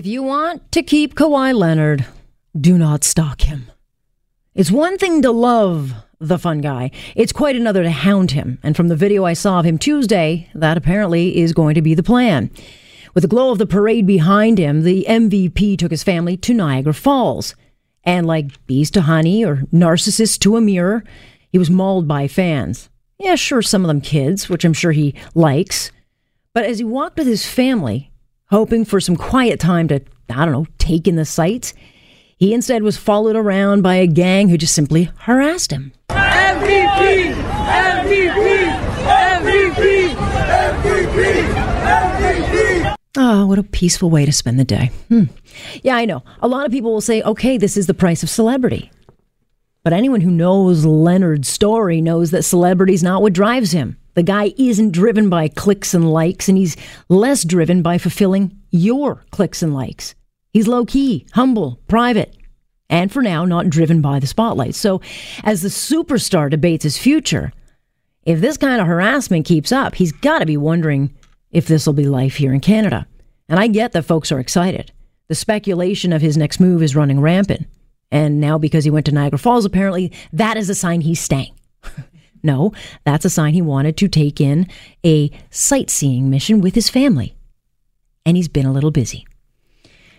If you want to keep Kawhi Leonard, do not stalk him. It's one thing to love the fun guy, it's quite another to hound him. And from the video I saw of him Tuesday, that apparently is going to be the plan. With the glow of the parade behind him, the MVP took his family to Niagara Falls. And like bees to honey or narcissists to a mirror, he was mauled by fans. Yeah, sure, some of them kids, which I'm sure he likes. But as he walked with his family, hoping for some quiet time to, I don't know, take in the sights. He instead was followed around by a gang who just simply harassed him. MVP! MVP! MVP! MVP! MVP! Oh, what a peaceful way to spend the day. Hmm. Yeah, I know. A lot of people will say, okay, this is the price of celebrity. But anyone who knows Leonard's story knows that celebrity is not what drives him. The guy isn't driven by clicks and likes, and he's less driven by fulfilling your clicks and likes. He's low key, humble, private, and for now, not driven by the spotlight. So, as the superstar debates his future, if this kind of harassment keeps up, he's got to be wondering if this will be life here in Canada. And I get that folks are excited. The speculation of his next move is running rampant. And now, because he went to Niagara Falls, apparently that is a sign he's staying. No, that's a sign he wanted to take in a sightseeing mission with his family. And he's been a little busy.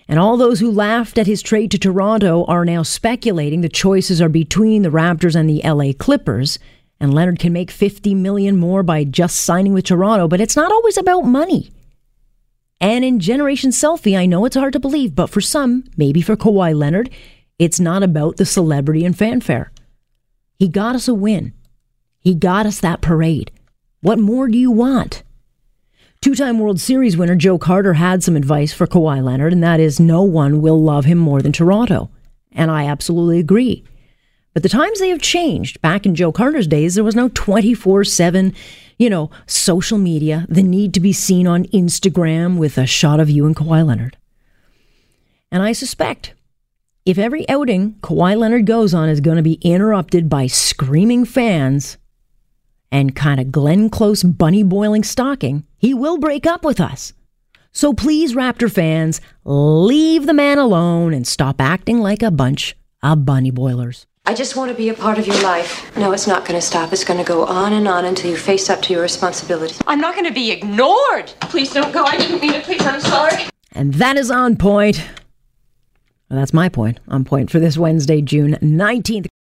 And all those who laughed at his trade to Toronto are now speculating the choices are between the Raptors and the LA Clippers. And Leonard can make 50 million more by just signing with Toronto, but it's not always about money. And in Generation Selfie, I know it's hard to believe, but for some, maybe for Kawhi Leonard, it's not about the celebrity and fanfare. He got us a win. He got us that parade. What more do you want? Two time World Series winner Joe Carter had some advice for Kawhi Leonard, and that is no one will love him more than Toronto. And I absolutely agree. But the times they have changed. Back in Joe Carter's days, there was no 24 7, you know, social media, the need to be seen on Instagram with a shot of you and Kawhi Leonard. And I suspect if every outing Kawhi Leonard goes on is going to be interrupted by screaming fans, and kind of Glenn Close bunny boiling stocking, he will break up with us. So please, Raptor fans, leave the man alone and stop acting like a bunch of bunny boilers. I just want to be a part of your life. No, it's not going to stop. It's going to go on and on until you face up to your responsibilities. I'm not going to be ignored. Please don't go. I didn't mean it. Please, I'm sorry. And that is on point. Well, that's my point. On point for this Wednesday, June 19th.